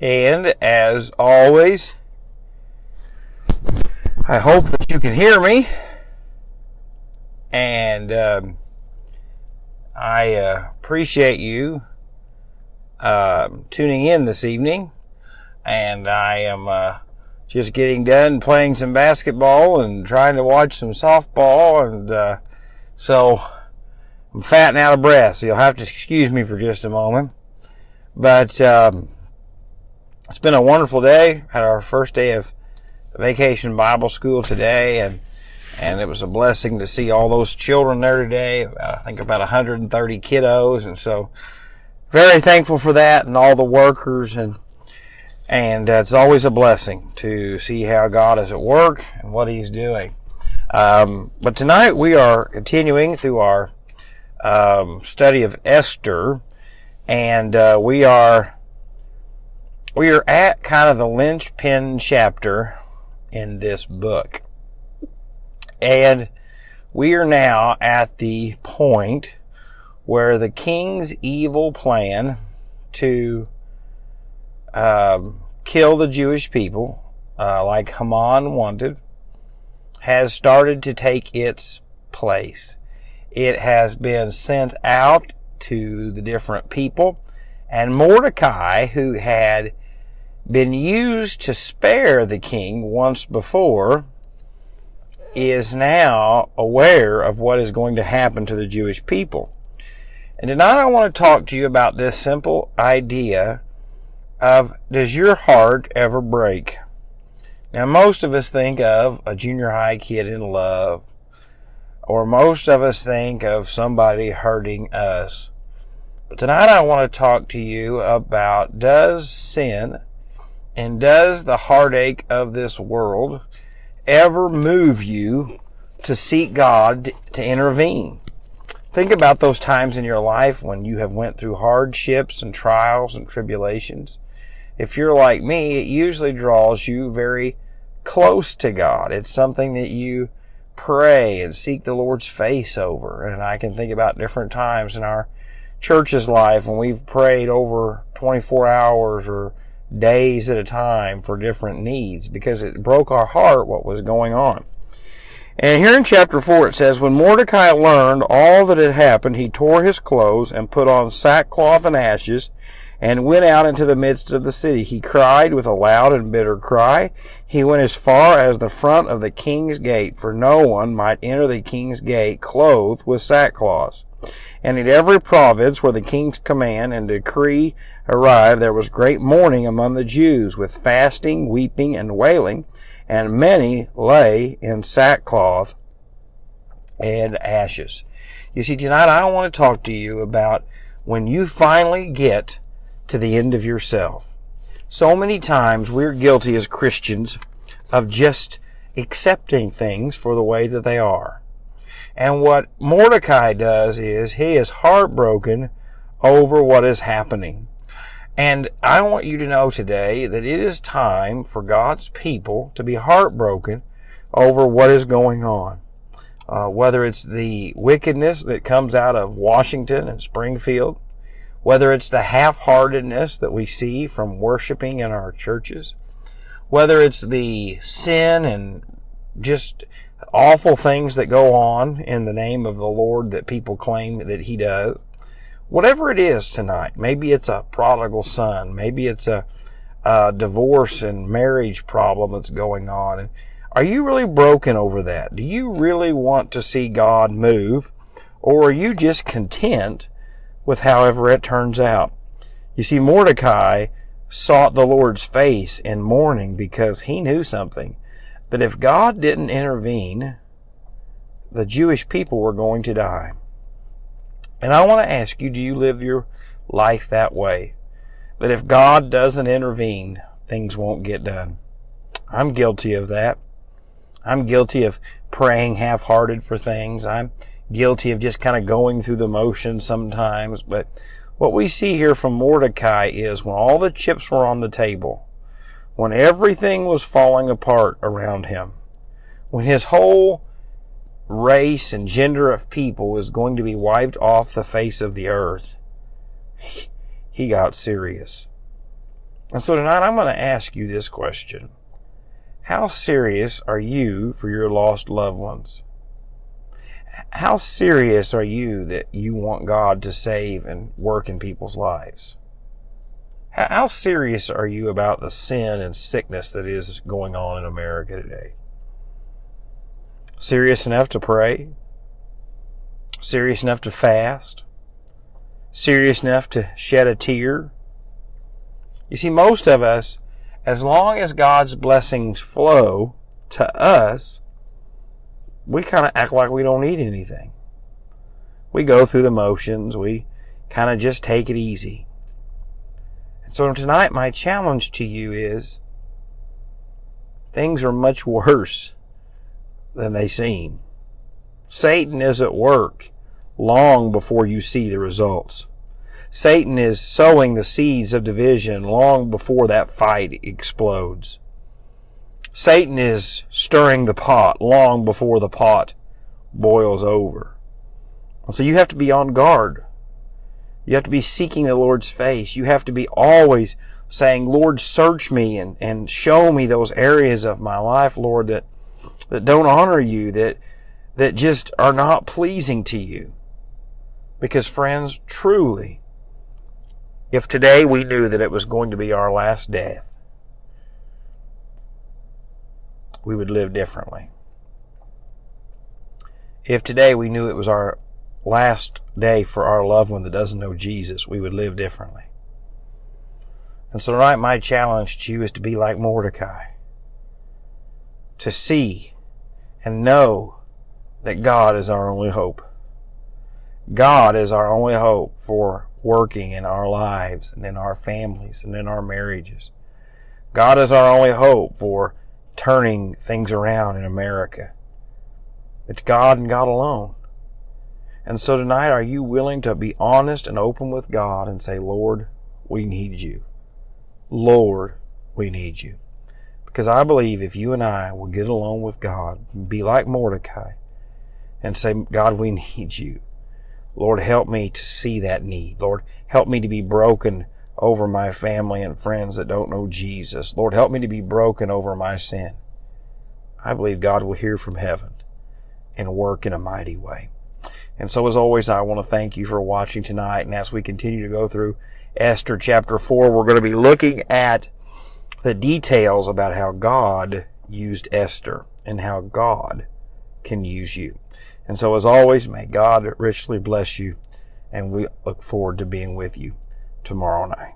And as always, I hope that you can hear me. And um, I uh, appreciate you uh, tuning in this evening. And I am uh, just getting done playing some basketball and trying to watch some softball. And uh, so I'm fat and out of breath. So you'll have to excuse me for just a moment. But um, it's been a wonderful day. Had our first day of vacation Bible school today, and and it was a blessing to see all those children there today. I think about 130 kiddos, and so very thankful for that, and all the workers, and and uh, it's always a blessing to see how God is at work and what He's doing. Um, but tonight we are continuing through our um, study of Esther, and uh, we are we are at kind of the linchpin chapter in this book. And we are now at the point where the king's evil plan to um, kill the Jewish people, uh, like Haman wanted, has started to take its place. It has been sent out to the different people, and Mordecai, who had been used to spare the king once before is now aware of what is going to happen to the Jewish people. And tonight I want to talk to you about this simple idea of does your heart ever break? Now, most of us think of a junior high kid in love, or most of us think of somebody hurting us. But tonight I want to talk to you about does sin and does the heartache of this world ever move you to seek God to intervene? Think about those times in your life when you have went through hardships and trials and tribulations. If you're like me, it usually draws you very close to God. It's something that you pray and seek the Lord's face over. And I can think about different times in our church's life when we've prayed over 24 hours or days at a time for different needs because it broke our heart what was going on. And here in chapter 4 it says, When Mordecai learned all that had happened, he tore his clothes and put on sackcloth and ashes and went out into the midst of the city. He cried with a loud and bitter cry. He went as far as the front of the king's gate, for no one might enter the king's gate clothed with sackcloth. And in every province where the king's command and decree arrived, there was great mourning among the Jews, with fasting, weeping, and wailing, and many lay in sackcloth and ashes. You see, tonight I want to talk to you about when you finally get to the end of yourself. So many times we're guilty as Christians of just accepting things for the way that they are. And what Mordecai does is he is heartbroken over what is happening. And I want you to know today that it is time for God's people to be heartbroken over what is going on. Uh, whether it's the wickedness that comes out of Washington and Springfield, whether it's the half-heartedness that we see from worshiping in our churches, whether it's the sin and just awful things that go on in the name of the Lord that people claim that He does. Whatever it is tonight, maybe it's a prodigal son, maybe it's a, a divorce and marriage problem that's going on. Are you really broken over that? Do you really want to see God move? Or are you just content with however it turns out? You see, Mordecai sought the Lord's face in mourning because he knew something that if God didn't intervene, the Jewish people were going to die. And I want to ask you, do you live your life that way? That if God doesn't intervene, things won't get done. I'm guilty of that. I'm guilty of praying half-hearted for things. I'm guilty of just kind of going through the motions sometimes. But what we see here from Mordecai is when all the chips were on the table, when everything was falling apart around him, when his whole race and gender of people was going to be wiped off the face of the earth, he got serious. And so tonight I'm going to ask you this question. How serious are you for your lost loved ones? How serious are you that you want God to save and work in people's lives? How serious are you about the sin and sickness that is going on in America today? Serious enough to pray? Serious enough to fast? Serious enough to shed a tear? You see, most of us, as long as God's blessings flow to us, we kind of act like we don't need anything. We go through the motions. We kind of just take it easy. So tonight, my challenge to you is things are much worse than they seem. Satan is at work long before you see the results. Satan is sowing the seeds of division long before that fight explodes. Satan is stirring the pot long before the pot boils over. So you have to be on guard. You have to be seeking the Lord's face. You have to be always saying, Lord, search me and, and show me those areas of my life, Lord, that, that don't honor you, that, that just are not pleasing to you. Because friends, truly, if today we knew that it was going to be our last death, we would live differently. If today we knew it was our last day for our loved one that doesn't know Jesus, we would live differently. And so tonight my challenge to you is to be like Mordecai. To see and know that God is our only hope. God is our only hope for working in our lives and in our families and in our marriages. God is our only hope for turning things around in America. It's God and God alone. And so tonight, are you willing to be honest and open with God and say, Lord, we need you. Lord, we need you. Because I believe if you and I will get along with God, and be like Mordecai, and say, God, we need you. Lord, help me to see that need. Lord, help me to be broken over my family and friends that don't know Jesus. Lord, help me to be broken over my sin. I believe God will hear from heaven and work in a mighty way. And so, as always, I want to thank you for watching tonight. And as we continue to go through Esther chapter 4, we're going to be looking at the details about how God used Esther and how God can use you. And so, as always, may God richly bless you. And we look forward to being with you tomorrow night.